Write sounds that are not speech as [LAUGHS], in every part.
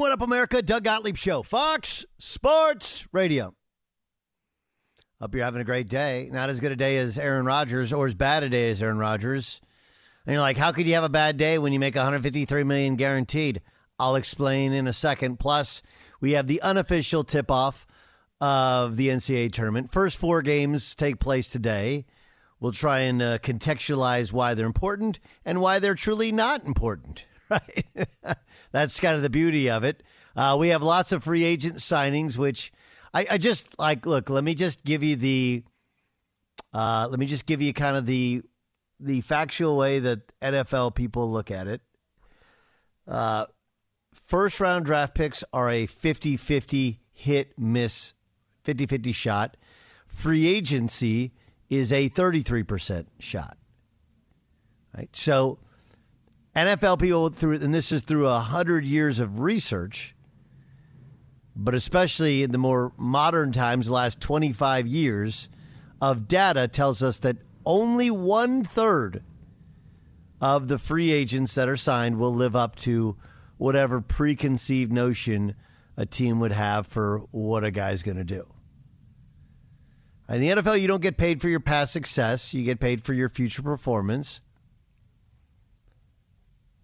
What up, America? Doug Gottlieb Show, Fox Sports Radio. Hope you're having a great day. Not as good a day as Aaron Rodgers, or as bad a day as Aaron Rodgers. And you're like, how could you have a bad day when you make 153 million guaranteed? I'll explain in a second. Plus, we have the unofficial tip-off of the NCAA tournament. First four games take place today. We'll try and uh, contextualize why they're important and why they're truly not important. [LAUGHS] Right? That's kind of the beauty of it. Uh, we have lots of free agent signings, which I, I just like. Look, let me just give you the. Uh, let me just give you kind of the the factual way that NFL people look at it. Uh, first round draft picks are a 50 50 hit miss 50 50 shot. Free agency is a 33% shot. Right? So, NFL people through, and this is through a hundred years of research, but especially in the more modern times, the last 25 years of data tells us that only one third of the free agents that are signed will live up to whatever preconceived notion a team would have for what a guy's going to do. In the NFL, you don't get paid for your past success, you get paid for your future performance.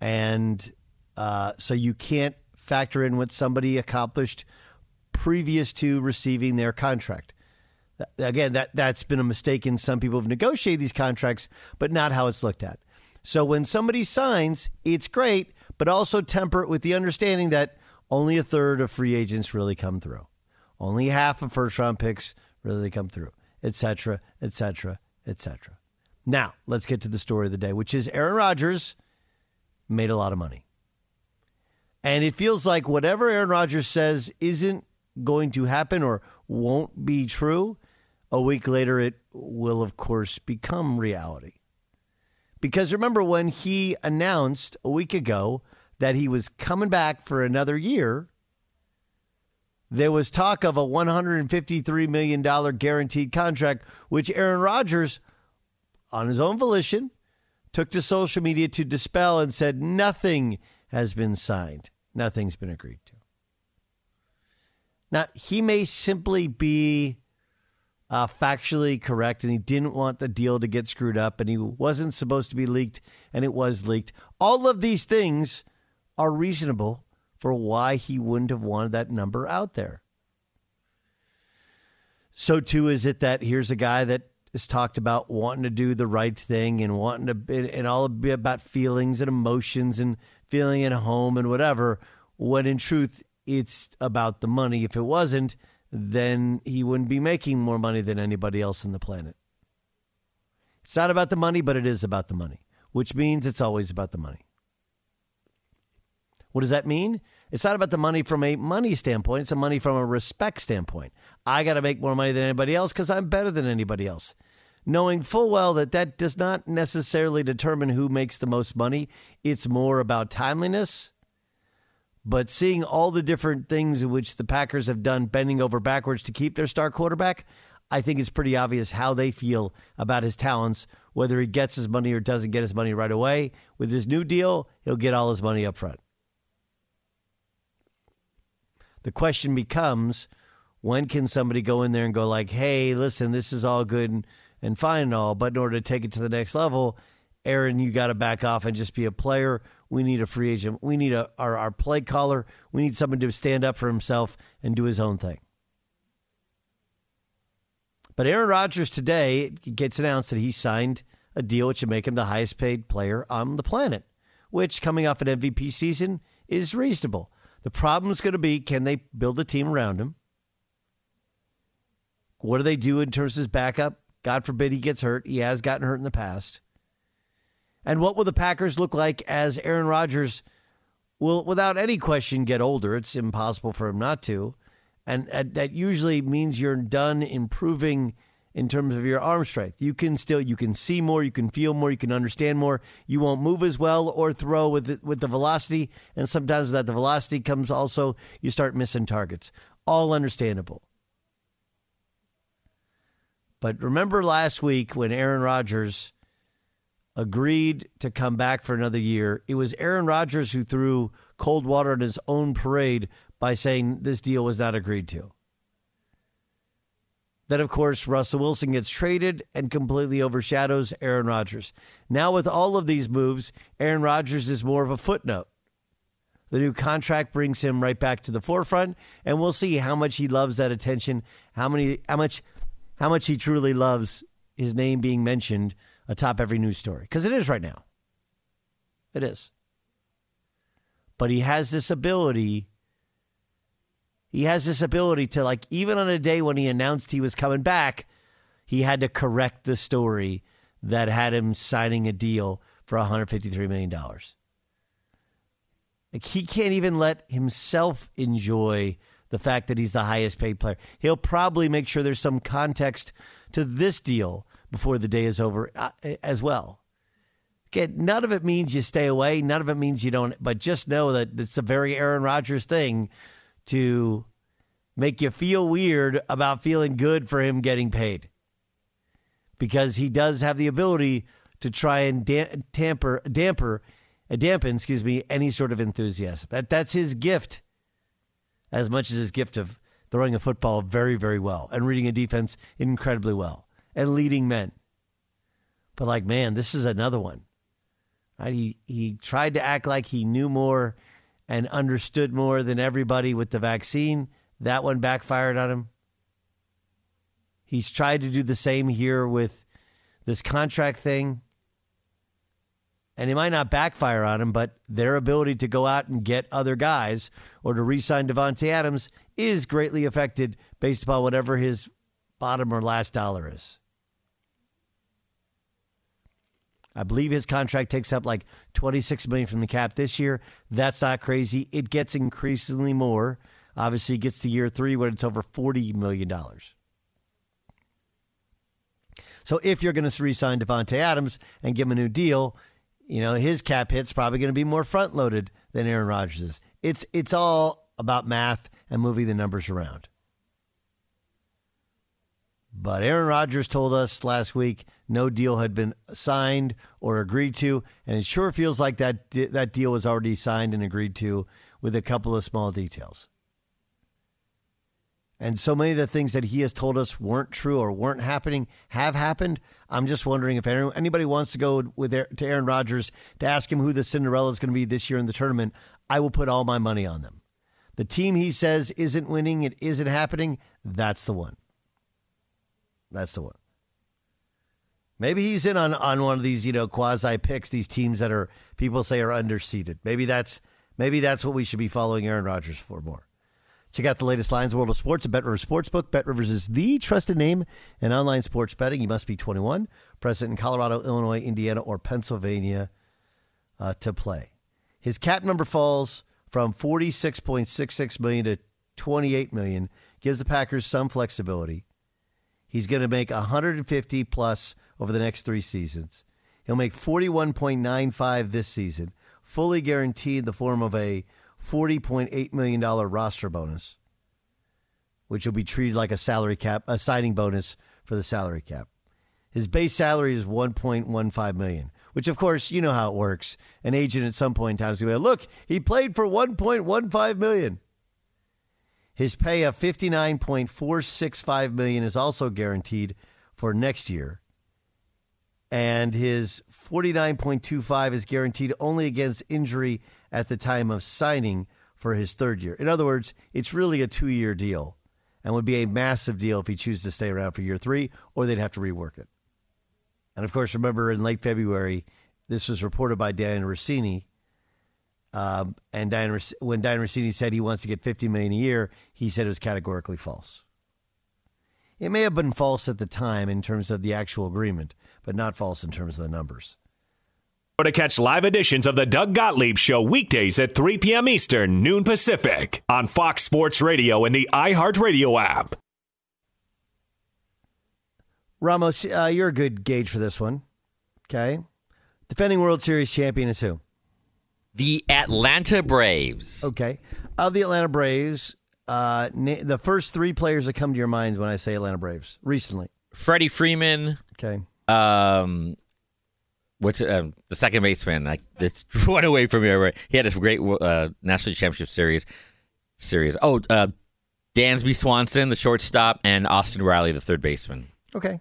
And uh, so you can't factor in what somebody accomplished previous to receiving their contract. Again, that, that's been a mistake in some people have negotiated these contracts, but not how it's looked at. So when somebody signs, it's great, but also temper it with the understanding that only a third of free agents really come through. Only half of first round picks really come through, etc., etc., etc. Now, let's get to the story of the day, which is Aaron Rodgers made a lot of money. And it feels like whatever Aaron Rodgers says isn't going to happen or won't be true, a week later it will, of course, become reality. Because remember when he announced a week ago that he was coming back for another year, there was talk of a $153 million guaranteed contract, which Aaron Rodgers, on his own volition, took to social media to dispel and said nothing has been signed. Nothing's been agreed to. Now, he may simply be uh, factually correct and he didn't want the deal to get screwed up and he wasn't supposed to be leaked and it was leaked. All of these things are reasonable for why he wouldn't have wanted that number out there. So, too, is it that here's a guy that is talked about wanting to do the right thing and wanting to, and all about feelings and emotions and feeling at home and whatever, when in truth, it's about the money. If it wasn't, then he wouldn't be making more money than anybody else on the planet. It's not about the money, but it is about the money, which means it's always about the money. What does that mean? It's not about the money from a money standpoint, it's a money from a respect standpoint. I got to make more money than anybody else because I'm better than anybody else. Knowing full well that that does not necessarily determine who makes the most money, it's more about timeliness. But seeing all the different things in which the Packers have done bending over backwards to keep their star quarterback, I think it's pretty obvious how they feel about his talents, whether he gets his money or doesn't get his money right away. With his new deal, he'll get all his money up front. The question becomes when can somebody go in there and go like, "Hey, listen, this is all good and, and fine and all, but in order to take it to the next level, Aaron, you got to back off and just be a player. We need a free agent. We need a our, our play caller. We need someone to stand up for himself and do his own thing." But Aaron Rodgers today gets announced that he signed a deal which would make him the highest paid player on the planet, which coming off an MVP season is reasonable. The problem is going to be can they build a team around him? What do they do in terms of his backup? God forbid he gets hurt. He has gotten hurt in the past. And what will the Packers look like as Aaron Rodgers will, without any question, get older. It's impossible for him not to. And, that usually means you're done improving in terms of your arm strength. You can still you can see more, you can feel more, you can understand more. You won't move as well or throw with the, with the velocity, and sometimes that the velocity comes also you start missing targets. All understandable. But remember last week when Aaron Rodgers agreed to come back for another year, it was Aaron Rodgers who threw cold water on his own parade by saying this deal was not agreed to. Then, of course, Russell Wilson gets traded and completely overshadows Aaron Rodgers. Now, with all of these moves, Aaron Rodgers is more of a footnote. The new contract brings him right back to the forefront, and we'll see how much he loves that attention, how many, how much, how much he truly loves his name being mentioned atop every news story. Because it is right now. It is. But he has this ability he has this ability to like even on a day when he announced he was coming back, he had to correct the story that had him signing a deal for 153 million dollars. Like he can't even let himself enjoy the fact that he's the highest paid player. He'll probably make sure there's some context to this deal before the day is over uh, as well. Again, none of it means you stay away. None of it means you don't. But just know that it's a very Aaron Rodgers thing to make you feel weird about feeling good for him getting paid. Because he does have the ability to try and damper, uh, dampen, excuse me, any sort of enthusiasm. That that's his gift, as much as his gift of throwing a football very, very well and reading a defense incredibly well and leading men. But like, man, this is another one. Right? He he tried to act like he knew more and understood more than everybody with the vaccine. That one backfired on him. He's tried to do the same here with this contract thing. And it might not backfire on him, but their ability to go out and get other guys or to re sign Davante Adams is greatly affected based upon whatever his bottom or last dollar is. I believe his contract takes up like 26 million from the cap this year. That's not crazy. It gets increasingly more. Obviously, it gets to year three when it's over 40 million dollars. So if you're going to re-sign Davante Adams and give him a new deal, you know his cap hit's probably going to be more front loaded than Aaron Rodgers' It's it's all about math and moving the numbers around. But Aaron Rodgers told us last week no deal had been signed or agreed to, and it sure feels like that that deal was already signed and agreed to with a couple of small details. And so many of the things that he has told us weren't true or weren't happening have happened. I'm just wondering if anybody wants to go with to Aaron Rodgers to ask him who the Cinderella is going to be this year in the tournament. I will put all my money on them. The team he says isn't winning, it isn't happening. That's the one. That's the one. Maybe he's in on, on one of these, you know, quasi picks, these teams that are people say are underseeded. Maybe that's maybe that's what we should be following Aaron Rodgers for more. Check out the latest lines world of sports at Bet Rivers Sportsbook. Bet Rivers is the trusted name in online sports betting. You must be 21, present in Colorado, Illinois, Indiana, or Pennsylvania uh, to play. His cap number falls from 46.66 million to 28 million. Gives the Packers some flexibility. He's going to make 150 plus over the next three seasons. He'll make 41.95 this season, fully guaranteed the form of a $40.8 million roster bonus, which will be treated like a salary cap, a signing bonus for the salary cap. His base salary is 1.15 million, which of course you know how it works. An agent at some point in time is going to look, he played for 1.15 million. His pay of 59.465 million is also guaranteed for next year. And his 49.25 is guaranteed only against injury at the time of signing for his third year. In other words, it's really a 2-year deal and would be a massive deal if he chooses to stay around for year 3 or they'd have to rework it. And of course, remember in late February, this was reported by Dan Russini um, and when Dianna Russini said he wants to get 50 million a year, he said it was categorically false. It may have been false at the time in terms of the actual agreement, but not false in terms of the numbers. Or to catch live editions of the Doug Gottlieb Show weekdays at 3 p.m. Eastern, noon Pacific, on Fox Sports Radio and the iHeartRadio app. Ramos, uh, you're a good gauge for this one. Okay. Defending World Series champion is who? The Atlanta Braves. Okay. Of the Atlanta Braves, uh, na- the first three players that come to your minds when I say Atlanta Braves recently. Freddie Freeman. Okay. Um, what's um, the second baseman? Like it's [LAUGHS] one away from here. He had a great uh, national championship series. Series. Oh, uh, Dansby Swanson, the shortstop, and Austin Riley, the third baseman. Okay.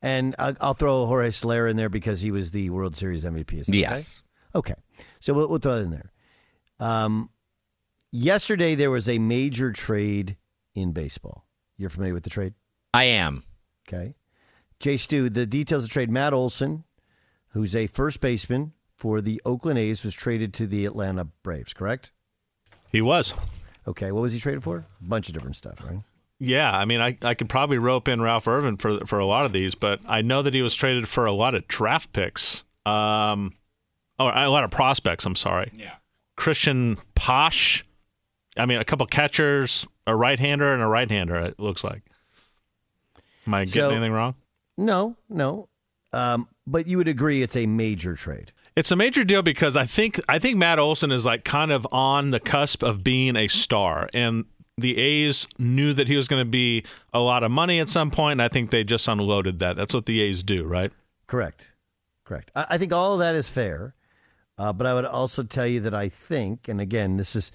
And I'll, I'll throw Jorge Soler in there because he was the World Series MVP. Yes. Okay. okay. So we'll, we'll throw it in there. Um, yesterday there was a major trade in baseball. You're familiar with the trade? I am. Okay. Jay Stu, the details of the trade. Matt Olson, who's a first baseman for the Oakland A's, was traded to the Atlanta Braves, correct? He was. Okay. What was he traded for? A bunch of different stuff, right? Yeah, I mean, I, I could probably rope in Ralph Irvin for for a lot of these, but I know that he was traded for a lot of draft picks. Um, oh, a lot of prospects. I'm sorry. Yeah. Christian Posh. I mean, a couple catchers, a right-hander, and a right-hander. It looks like. Am I getting So- anything wrong? No, no. Um, but you would agree it's a major trade. It's a major deal because I think I think Matt Olson is like kind of on the cusp of being a star, and the A's knew that he was going to be a lot of money at some point, and I think they just unloaded that. That's what the A's do, right? Correct. Correct. I, I think all of that is fair. Uh, but I would also tell you that I think, and again, this is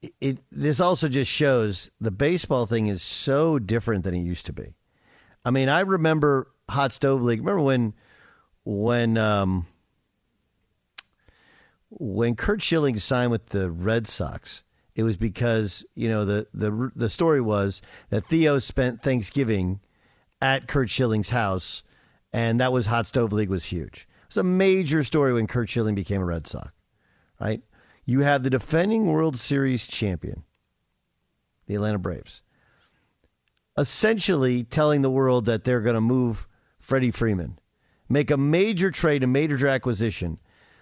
it, it. This also just shows the baseball thing is so different than it used to be. I mean, I remember hot stove league. Remember when when um, when Curt Schilling signed with the Red Sox? It was because you know the the the story was that Theo spent Thanksgiving at Curt Schilling's house, and that was Hot Stove League was huge. It was a major story when Curt Schilling became a Red Sox, right? You have the defending World Series champion, the Atlanta Braves, essentially telling the world that they're going to move Freddie Freeman, make a major trade, a major acquisition.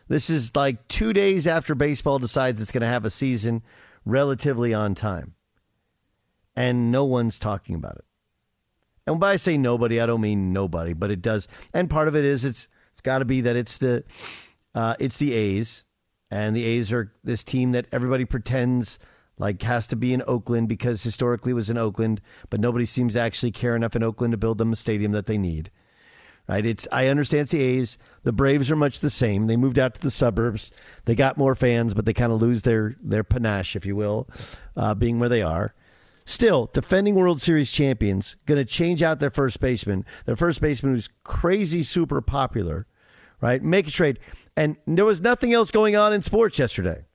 This is like two days after baseball decides it's going to have a season relatively on time. And no one's talking about it. And by I say nobody, I don't mean nobody, but it does. And part of it is it's it's got to be that it's the uh, it's the A's, and the A's are this team that everybody pretends like has to be in Oakland because historically it was in Oakland, but nobody seems to actually care enough in Oakland to build them a stadium that they need. Right? It's I understand it's the A's. The Braves are much the same. They moved out to the suburbs. They got more fans, but they kind of lose their their panache, if you will, uh, being where they are. Still, defending World Series champions, going to change out their first baseman. Their first baseman who's crazy super popular, right? Make a trade. And there was nothing else going on in sports yesterday.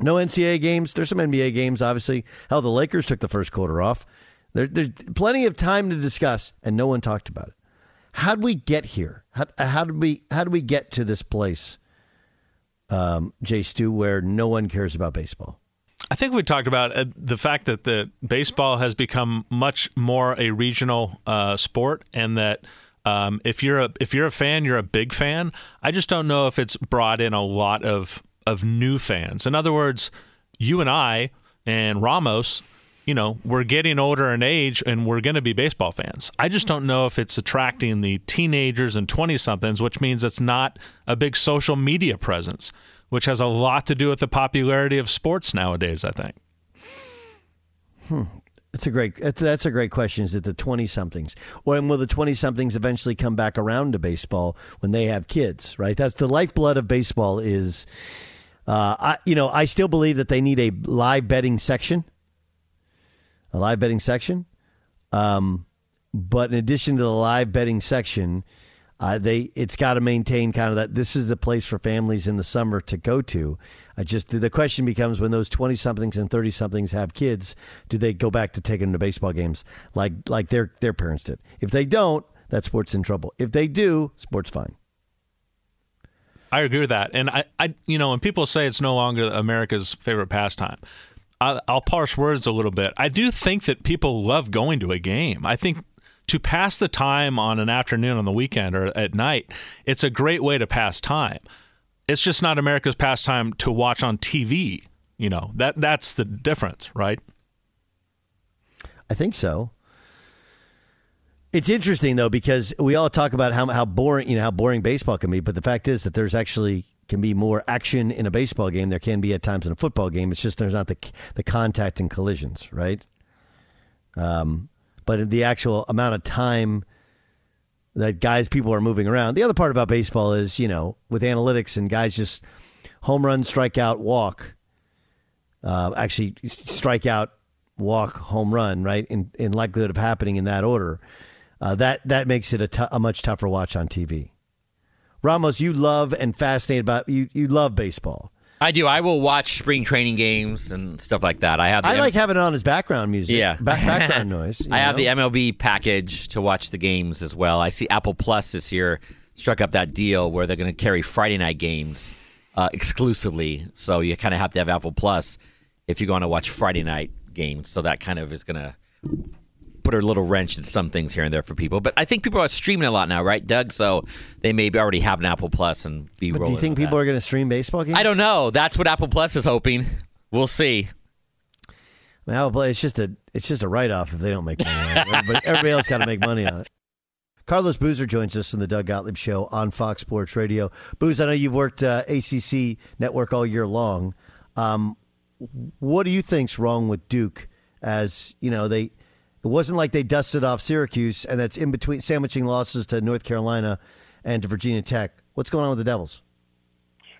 No NCAA games. There's some NBA games, obviously. Hell, the Lakers took the first quarter off. There, there's plenty of time to discuss, and no one talked about it. How did we get here? How, how we how did we get to this place, um, Jay Stu, where no one cares about baseball? I think we talked about uh, the fact that the baseball has become much more a regional uh, sport, and that um, if you're a if you're a fan, you're a big fan. I just don't know if it's brought in a lot of of new fans. In other words, you and I and Ramos, you know, we're getting older in age, and we're going to be baseball fans. I just don't know if it's attracting the teenagers and twenty somethings, which means it's not a big social media presence which has a lot to do with the popularity of sports nowadays. I think. That's a great. That's, a great question. Is it the twenty somethings, or will the twenty somethings eventually come back around to baseball when they have kids? Right. That's the lifeblood of baseball. Is, uh, I you know I still believe that they need a live betting section, a live betting section, um, but in addition to the live betting section, uh, they it's got to maintain kind of that this is a place for families in the summer to go to. I just the question becomes when those twenty somethings and thirty somethings have kids, do they go back to taking them to baseball games like like their their parents did? If they don't, that sport's in trouble. If they do, sport's fine. I agree with that, and I, I, you know, when people say it's no longer America's favorite pastime, I, I'll parse words a little bit. I do think that people love going to a game. I think to pass the time on an afternoon on the weekend or at night, it's a great way to pass time. It's just not America's pastime to watch on TV. You know that that's the difference, right? I think so. It's interesting though because we all talk about how how boring you know how boring baseball can be, but the fact is that there's actually can be more action in a baseball game. There can be at times in a football game. It's just there's not the the contact and collisions, right? Um, but the actual amount of time that guys people are moving around. The other part about baseball is you know with analytics and guys just home run, strikeout, walk. Uh, actually, strikeout, walk, home run, right? In in likelihood of happening in that order. Uh, that that makes it a, t- a much tougher watch on TV. Ramos, you love and fascinated about you. You love baseball. I do. I will watch spring training games and stuff like that. I have. I like having it on as background music. Yeah, back, [LAUGHS] background noise. I have the MLB package to watch the games as well. I see Apple Plus this year struck up that deal where they're going to carry Friday night games uh, exclusively. So you kind of have to have Apple Plus if you're going to watch Friday night games. So that kind of is going to put a little wrench in some things here and there for people. But I think people are streaming a lot now, right, Doug? So they maybe already have an Apple Plus and be But do you think people that. are going to stream baseball games? I don't know. That's what Apple Plus is hoping. We'll see. I mean, Apple Play, it's just a it's just a write off if they don't make money on it. Everybody, [LAUGHS] everybody else got to make money on it. Carlos Boozer joins us in the Doug Gottlieb Show on Fox Sports Radio. Booz, I know you've worked uh, ACC network all year long. Um, what do you think's wrong with Duke? As you know, they it wasn't like they dusted off Syracuse, and that's in between sandwiching losses to North Carolina and to Virginia Tech. What's going on with the Devils?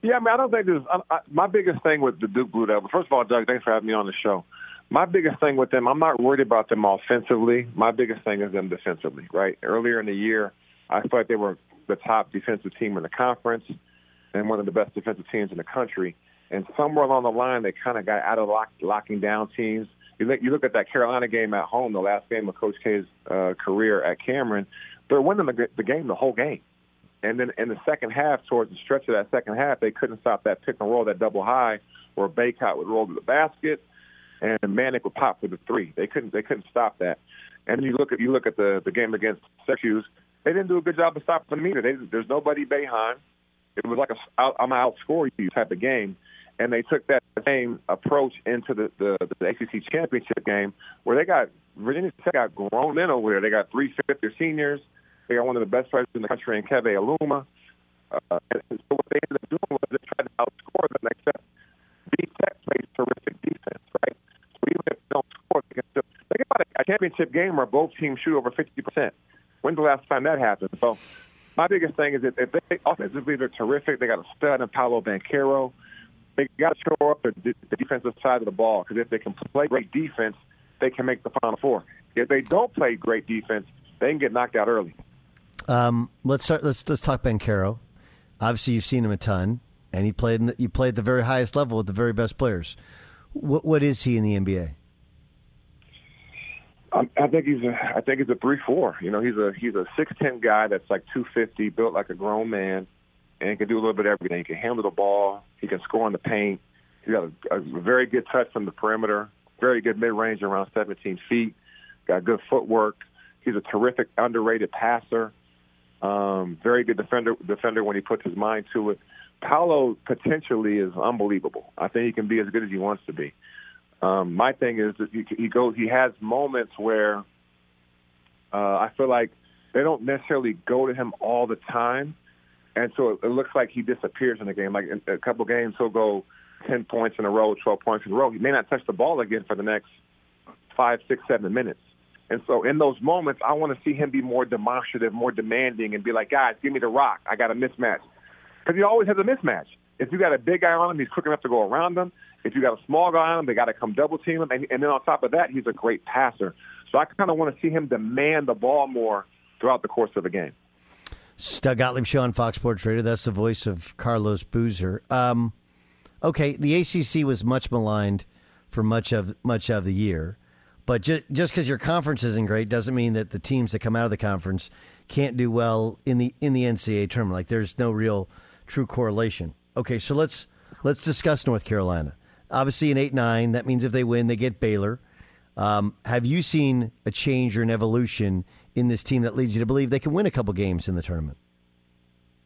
Yeah, I mean, I don't think there's. I, I, my biggest thing with the Duke Blue Devils. First of all, Doug, thanks for having me on the show. My biggest thing with them, I'm not worried about them offensively. My biggest thing is them defensively. Right, earlier in the year, I like they were the top defensive team in the conference and one of the best defensive teams in the country. And somewhere along the line, they kind of got out of lock, locking down teams. You look, you look at that Carolina game at home, the last game of Coach K's uh, career at Cameron. They're winning the, the game the whole game. And then in the second half, towards the stretch of that second half, they couldn't stop that pick and roll, that double high, where Bacot would roll to the basket and Manek would pop for the three. They couldn't they couldn't stop that. And you look at you look at the the game against Syracuse, they didn't do a good job of stopping them either. They, there's nobody behind. It was like a I'm outscore you type of game. And they took that same approach into the, the, the ACC championship game, where they got Virginia Tech got grown men over there. They got three fifth year seniors. They got one of the best players in the country in Keve Aluma. Uh, and so what they ended up doing was they tried to outscore them, except V Tech plays terrific defense, right? So even if they don't score, they can still think about a, championship game where both teams shoot over fifty percent. When's the last time that happened? So my biggest thing is that if they offensively they're terrific. They got a stud in Paolo Banchero. They got to show up the, the defensive side of the ball because if they can play great defense, they can make the Final Four. If they don't play great defense, they can get knocked out early. Um, let's start. Let's let's talk Banchero. Obviously, you've seen him a ton, and he played. In the, you played at the very highest level with the very best players. What what is he in the NBA? Um, I think he's a. I think he's a three four. You know, he's a he's a six ten guy that's like two fifty, built like a grown man, and he can do a little bit of everything. He can handle the ball. He can score in the paint. He's got a, a very good touch from the perimeter. Very good mid range around seventeen feet. Got good footwork. He's a terrific underrated passer. Um, very good defender defender when he puts his mind to it. Paolo potentially is unbelievable. I think he can be as good as he wants to be. Um, my thing is that he, he goes. He has moments where uh, I feel like they don't necessarily go to him all the time, and so it, it looks like he disappears in the game. Like a couple games, he'll go ten points in a row, twelve points in a row. He may not touch the ball again for the next five, six, seven minutes. And so in those moments, I want to see him be more demonstrative, more demanding, and be like, guys, give me the rock. I got a mismatch. Because he always has a mismatch. If you got a big guy on him, he's quick enough to go around him. If you got a small guy on him, they got to come double team him. And, and then on top of that, he's a great passer. So I kind of want to see him demand the ball more throughout the course of the game. Doug Gottlieb show on Fox Sports Radio. That's the voice of Carlos Boozer. Um, okay, the ACC was much maligned for much of much of the year, but ju- just because your conference isn't great doesn't mean that the teams that come out of the conference can't do well in the in the NCAA tournament. Like there's no real true correlation. Okay, so let's let's discuss North Carolina. Obviously, an eight nine that means if they win, they get Baylor. Um, have you seen a change or an evolution in this team that leads you to believe they can win a couple games in the tournament?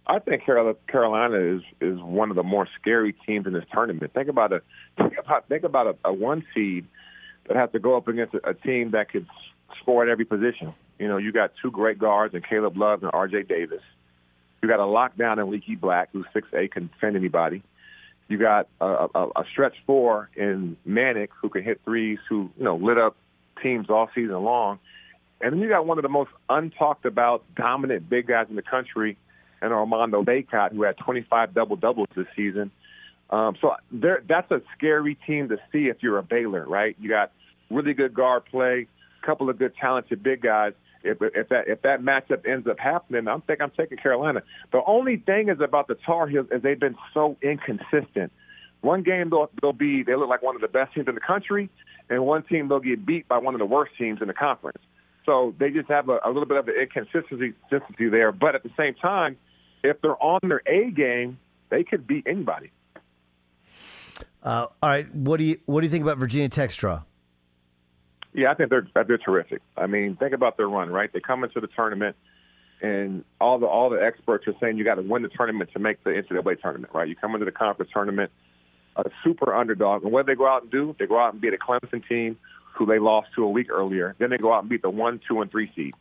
I think Carolina is is one of the more scary teams in this tournament. Think about a think about think about a, a one seed that has to go up against a, a team that could score at every position. You know, you got two great guards and Caleb Love and R.J. Davis. You got a lockdown in Leaky Black, who's six eight, can defend anybody. You got a, a, a stretch four in Manek, who can hit threes, who you know lit up teams all season long. And then you got one of the most untalked about dominant big guys in the country, and Armando Bacot, who had 25 double doubles this season. Um, so there, that's a scary team to see if you're a Baylor, right? You got really good guard play, a couple of good talented big guys, if, if that if that matchup ends up happening, I'm think I'm taking Carolina. The only thing is about the Tar Heels is they've been so inconsistent. One game they'll, they'll be they look like one of the best teams in the country, and one team they'll get beat by one of the worst teams in the conference. So they just have a, a little bit of an inconsistency, there. But at the same time, if they're on their A game, they could beat anybody. Uh, all right, what do you what do you think about Virginia Tech's draw? Yeah, I think they're they're terrific. I mean, think about their run, right? They come into the tournament, and all the all the experts are saying you got to win the tournament to make the NCAA tournament, right? You come into the conference tournament, a super underdog, and what do they go out and do? They go out and beat a Clemson team who they lost to a week earlier. Then they go out and beat the one, two, and three seed,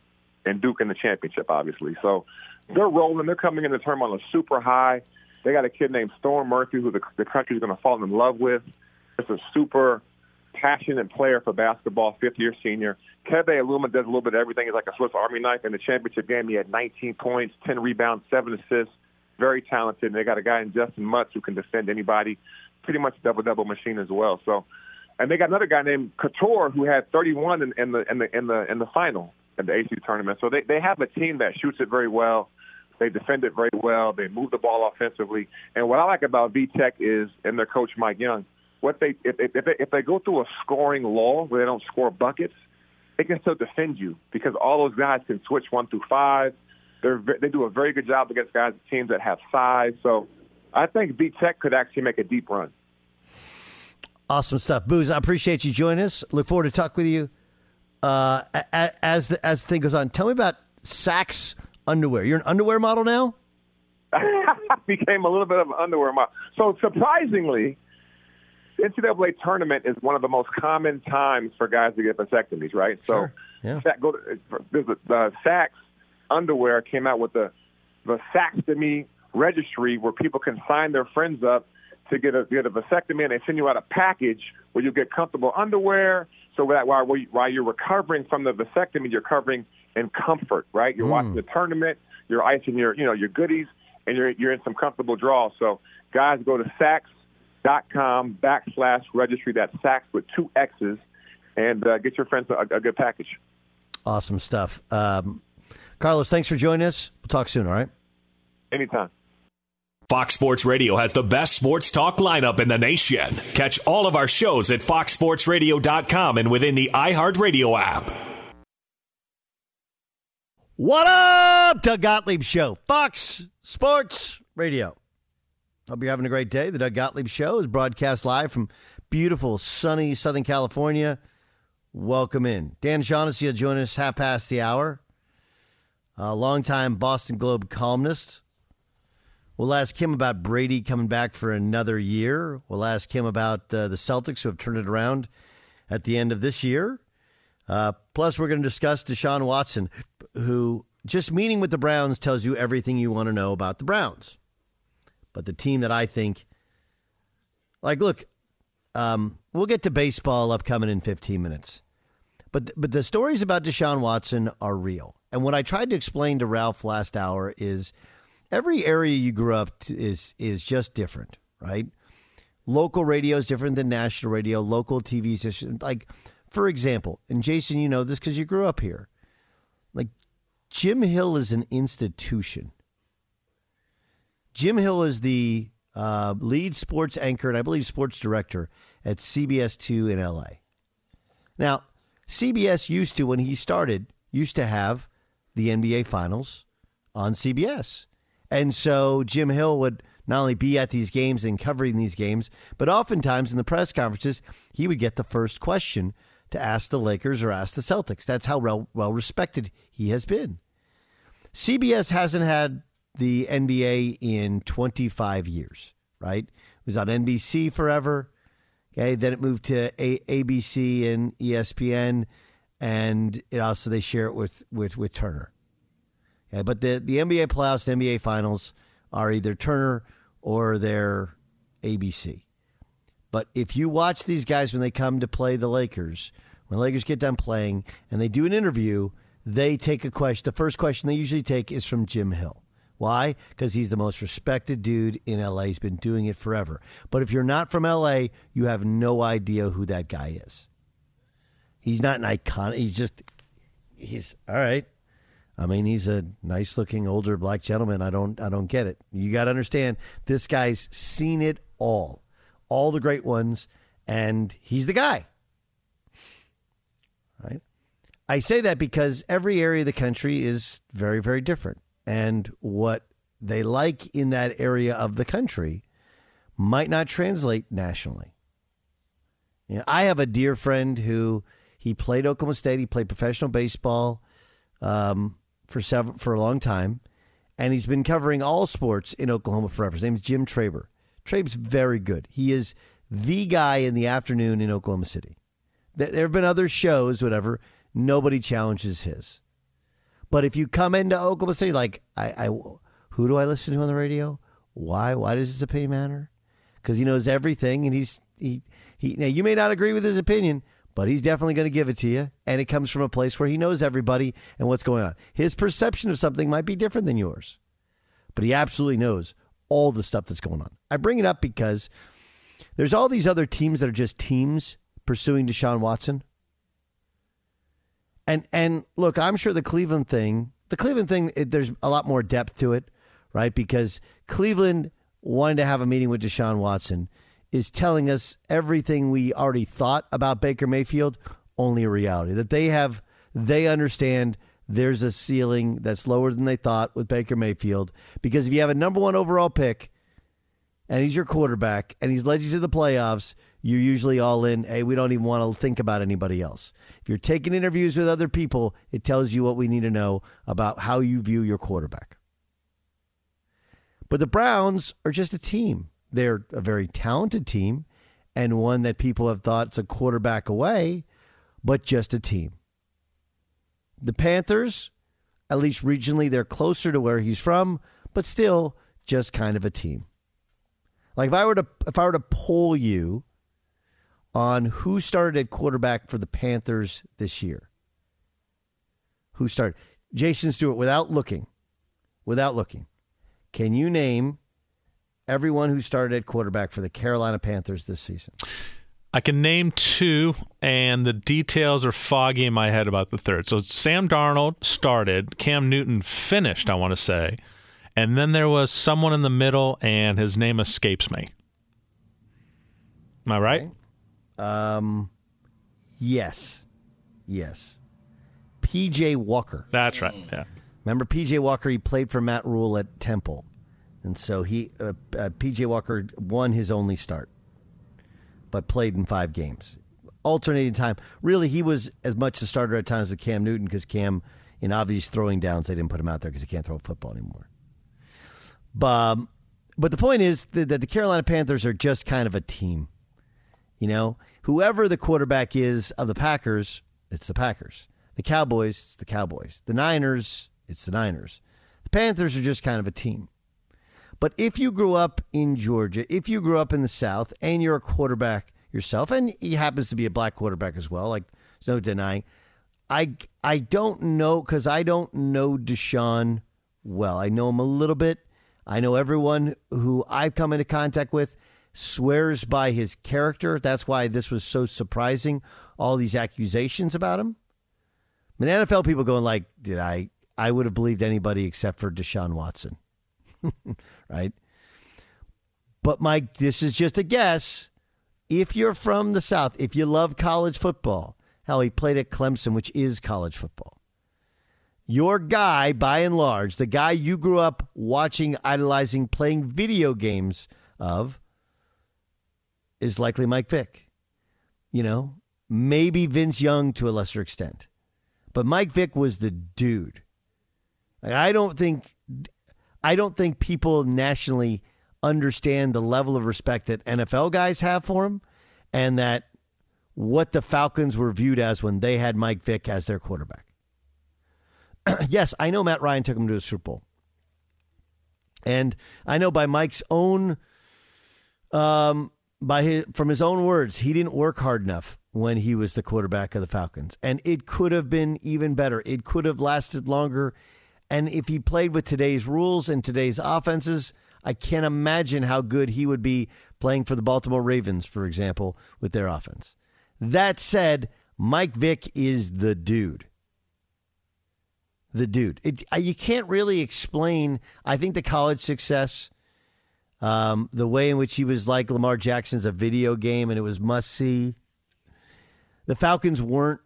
and Duke in the championship, obviously. So they're rolling. They're coming in the tournament on a super high. They got a kid named Storm Murphy who the, the country's going to fall in love with. It's a super passionate player for basketball, fifth year senior. Keve Aluma does a little bit of everything. He's like a Swiss Army knife. In the championship game, he had 19 points, 10 rebounds, seven assists. Very talented. And they got a guy in Justyn Mutts who can defend anybody. Pretty much double double machine as well. So, and they got another guy named Cattoor who had 31 in, in the in the in the in the final in the AC tournament. So they they have a team that shoots it very well. They defend it very well. They move the ball offensively. And what I like about VTech is, and their coach Mike Young, what they if, if, if, they, if they go through a scoring lull where they don't score buckets, they can still defend you because all those guys can switch one through five. They're, they do a very good job against guys teams that have size. So I think V Tech could actually make a deep run. Awesome stuff, Booze. I appreciate you joining us. Look forward to talk with you uh, as the as the thing goes on. Tell me about Saxx underwear. You're an underwear model now. I [LAUGHS] became a little bit of an underwear model. So surprisingly, the NCAA tournament is one of the most common times for guys to get vasectomies, right? Sure. So, yeah. go to, there's a, the Saxx underwear came out with the vasectomy registry where people can sign their friends up to get a get a vasectomy, and they send you out a package where you get comfortable underwear. So that while while you're recovering from the vasectomy, you're covering in comfort, right? You're mm. watching the tournament, you're icing your you know your goodies, and you're you're in some comfortable draws. So guys, go to Saxx dot com backslash registry. That's Saxx with two X's, and uh, get your friends a, a, good package. Awesome stuff. Um, Carlos, thanks for joining us. We'll talk soon. All right. Anytime. Fox Sports Radio has the best sports talk lineup in the nation. Catch all of our shows at foxsportsradio.com and within the iHeartRadio app. What up, Doug Gottlieb Show, Fox Sports Radio. Hope you're having a great day. The Doug Gottlieb Show is broadcast live from beautiful, sunny Southern California. Welcome in. Dan Shaughnessy will join us half past the hour. A longtime Boston Globe columnist. We'll ask him about Brady coming back for another year. We'll ask him about uh, the Celtics who have turned it around at the end of this year. Uh, plus, we're going to discuss Deshaun Watson, who just meeting with the Browns tells you everything you want to know about the Browns. But the team that I think, like, look, um, we'll get to baseball upcoming in 15 minutes. But, but the stories about Deshaun Watson are real. And what I tried to explain to Ralph last hour is every area you grew up is is just different, right? Local radio is different than national radio. Local TV is like, for example, and Jason, you know this because you grew up here. Like Jim Hill is an institution. Jim Hill is the uh, lead sports anchor and I believe sports director at CBS 2 in LA. Now, CBS used to, when he started, used to have the NBA Finals on CBS. And so Jim Hill would not only be at these games and covering these games, but oftentimes in the press conferences, he would get the first question to ask the Lakers or ask the Celtics. That's how well, well respected he has been. CBS hasn't had the NBA in 25 years, right? It was on NBC forever. Okay, then it moved to A- ABC and ESPN, and it also they share it with with with Turner. Okay, but the the NBA playoffs, and NBA finals are either Turner or they're ABC. But if you watch these guys when they come to play the Lakers, when the Lakers get done playing and they do an interview, they take a question. The first question they usually take is from Jim Hill. Why? Because he's the most respected dude in LA. He's been doing it forever. But if you're not from LA, you have no idea who that guy is. He's not an icon. He's just, he's all right. I mean, he's a nice looking older black gentleman. I don't, I don't get it. You got to understand, this guy's seen it all, all the great ones, and he's the guy. Right? I say that because every area of the country is very, very different and what they like in that area of the country might not translate nationally. You know, I have a dear friend who he played Oklahoma State. He played professional baseball um, for several for a long time, and he's been covering all sports in Oklahoma forever. His name is Jim Traber. Trabe's very good. He is the guy in the afternoon in Oklahoma City. There have been other shows, whatever. Nobody challenges his. But if you come into Oklahoma City, like I, I who do I listen to on the radio? Why? Why does his opinion matter? Because he knows everything, and he's he he. Now you may not agree with his opinion, but he's definitely going to give it to you, and it comes from a place where he knows everybody and what's going on. His perception of something might be different than yours, but he absolutely knows all the stuff that's going on. I bring it up because there's all these other teams that are just teams pursuing Deshaun Watson. And and look, I'm sure the Cleveland thing, the Cleveland thing, it, there's a lot more depth to it, right? Because Cleveland wanted to have a meeting with Deshaun Watson is telling us everything we already thought about Baker Mayfield, only a reality. That they have, they understand there's a ceiling that's lower than they thought with Baker Mayfield. Because if you have a number one overall pick and he's your quarterback and he's led you to the playoffs, you're usually all in. Hey, we don't even want to think about anybody else. If you're taking interviews with other people, it tells you what we need to know about how you view your quarterback. But the Browns are just a team. They're a very talented team and one that people have thought is a quarterback away, but just a team. The Panthers, at least regionally, they're closer to where he's from, but still just kind of a team. Like if I were to if I were to poll you on who started at quarterback for the Panthers this year. Who started? Jason Stewart, without looking, without looking, can you name everyone who started at quarterback for the Carolina Panthers this season? I can name two, and the details are foggy in my head about the third. So Sam Darnold started, Cam Newton finished, I want to say, and then there was someone in the middle, and his name escapes me. Am I right? Okay. Um, yes, yes. PJ Walker. That's right. Yeah. Remember PJ Walker? He played for Matt Rhule at Temple, and so he uh, uh, PJ Walker won his only start, but played in five games, alternating time. Really, he was as much a starter at times with Cam Newton because Cam, in obvious throwing downs, they didn't put him out there because he can't throw a football anymore. But um, but the point is that, that the Carolina Panthers are just kind of a team. You know, whoever the quarterback is of the Packers, it's the Packers. The Cowboys, it's the Cowboys. The Niners, it's the Niners. The Panthers are just kind of a team. But if you grew up in Georgia, if you grew up in the South, and you're a quarterback yourself, and he happens to be a black quarterback as well, like there's no denying. I I don't know because I don't know Deshaun well. I know him a little bit. I know everyone who I've come into contact with swears by his character. That's why this was so surprising. All these accusations about him. I mean, NFL people going like, "Did I? I would have believed anybody except for Deshaun Watson." [LAUGHS] right? But Mike, this is just a guess. If you're from the South, if you love college football, hell, he played at Clemson, which is college football. Your guy, by and large, the guy you grew up watching, idolizing, playing video games of, is likely Mike Vick. You know, maybe Vince Young to a lesser extent. But Mike Vick was the dude. I don't think I don't think people nationally understand the level of respect that NFL guys have for him and that what the Falcons were viewed as when they had Mike Vick as their quarterback. [CLEARS THROAT] yes, I know Matt Ryan took him to a Super Bowl. And I know by Mike's own um by his from his own words, he didn't work hard enough when he was the quarterback of the Falcons. And it could have been even better. It could have lasted longer. And if he played with today's rules and today's offenses, I can't imagine how good he would be playing for the Baltimore Ravens, for example, with their offense. That said, Mike Vick is the dude. The dude. It, you can't really explain, I think, the college success, um, the way in which he was like Lamar Jackson's a video game and it was must see the Falcons weren't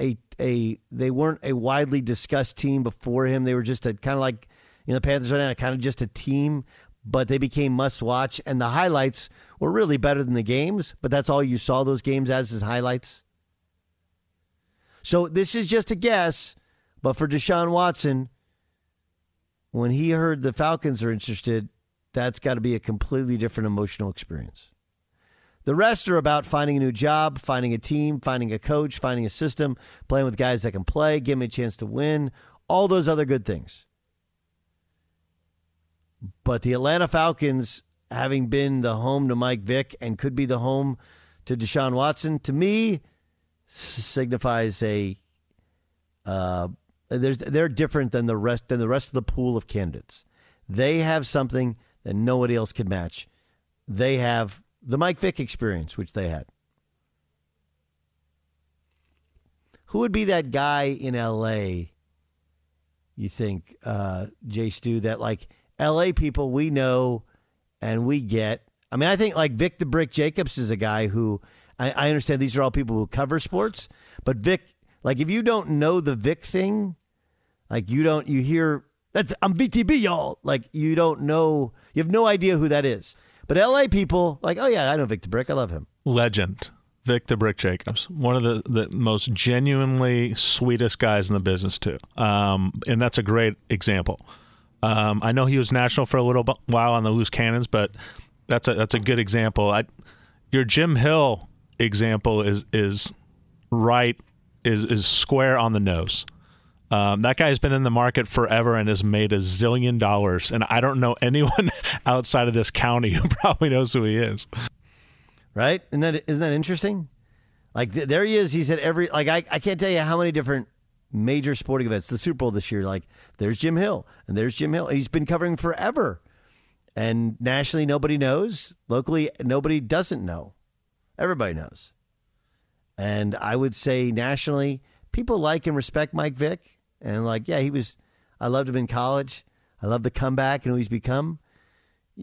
a a they weren't a widely discussed team before him. They were just a kind of like you know the Panthers are now kind of just a team, but they became must watch, and the highlights were really better than the games. But that's all you saw those games as is highlights. So this is just a guess, but for Deshaun Watson, when he heard the Falcons are interested, that's got to be a completely different emotional experience. The rest are about finding a new job, finding a team, finding a coach, finding a system, playing with guys that can play, give me a chance to win, all those other good things. But the Atlanta Falcons, having been the home to Mike Vick and could be the home to Deshaun Watson, to me, signifies a uh, they're different than the rest than the rest of the pool of candidates. They have something that nobody else can match. They have the Mike Vick experience, which they had. Who would be that guy in L.A. You think, uh, Jay Stu, that like L.A. people we know and we get. I mean, I think like Vic the Brick Jacobs is a guy who I, I understand these are all people who cover sports, but Vic, like if you don't know the Vic thing, like you don't, you hear that I'm VTB, y'all. Like you don't know, you have no idea who that is. But LA people, like, oh yeah, I know Vic the Brick. I love him. Legend. Vic the Brick Jacobs, one of the, the most genuinely sweetest guys in the business, too. Um, and that's a great example. Um, I know he was national for a little while on the loose cannons, but that's a that's a good example. I, your Jim Hill example is is right is is square on the nose. Um, that guy's been in the market forever and has made a zillion dollars. And I don't know [LAUGHS] anyone outside of this county who [LAUGHS] probably knows who he is. Right? Isn't that, isn't that interesting? Like, th- there he is. He's at every, like, I, I can't tell you how many different major sporting events. The Super Bowl this year, like, there's Jim Hill, and there's Jim Hill. And he's been covering forever. And nationally, nobody knows. Locally, nobody doesn't know. Everybody knows. And I would say nationally, people like and respect Mike Vick. And like, yeah, he was. I loved him in college. I love the comeback and who he's become.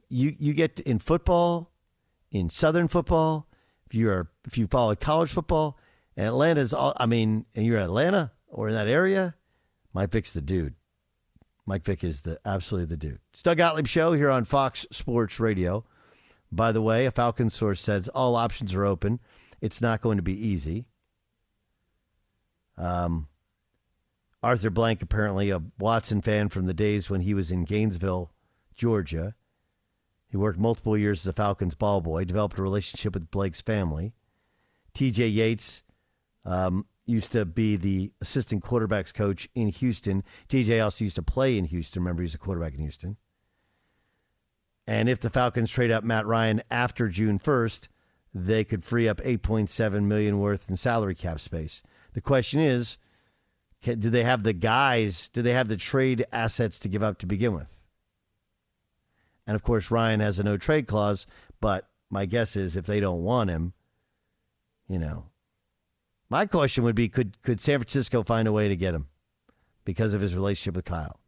You you get in football, in Southern football. If you're if you follow college football, Atlanta's all. I mean, and you're Atlanta or in that area, Mike Vick's the dude. Mike Vick is the absolutely the dude. It's Doug Gottlieb show here on Fox Sports Radio. By the way, a Falcon source says all options are open. It's not going to be easy. Um, Arthur Blank, apparently a Watson fan from the days when he was in Gainesville, Georgia. He worked multiple years as a Falcons ball boy, developed a relationship with Blank's family. TJ Yates um, used to be the assistant quarterbacks coach in Houston. TJ also used to play in Houston. Remember, he was a quarterback in Houston. And if the Falcons trade up Matt Ryan after June 1st, they could free up 8.7 million worth in salary cap space. The question is, can, do they have the guys? Do they have the trade assets to give up to begin with? And of course, Ryan has a no trade clause, but my guess is if they don't want him, you know, my question would be could could San Francisco find a way to get him because of his relationship with Kyle?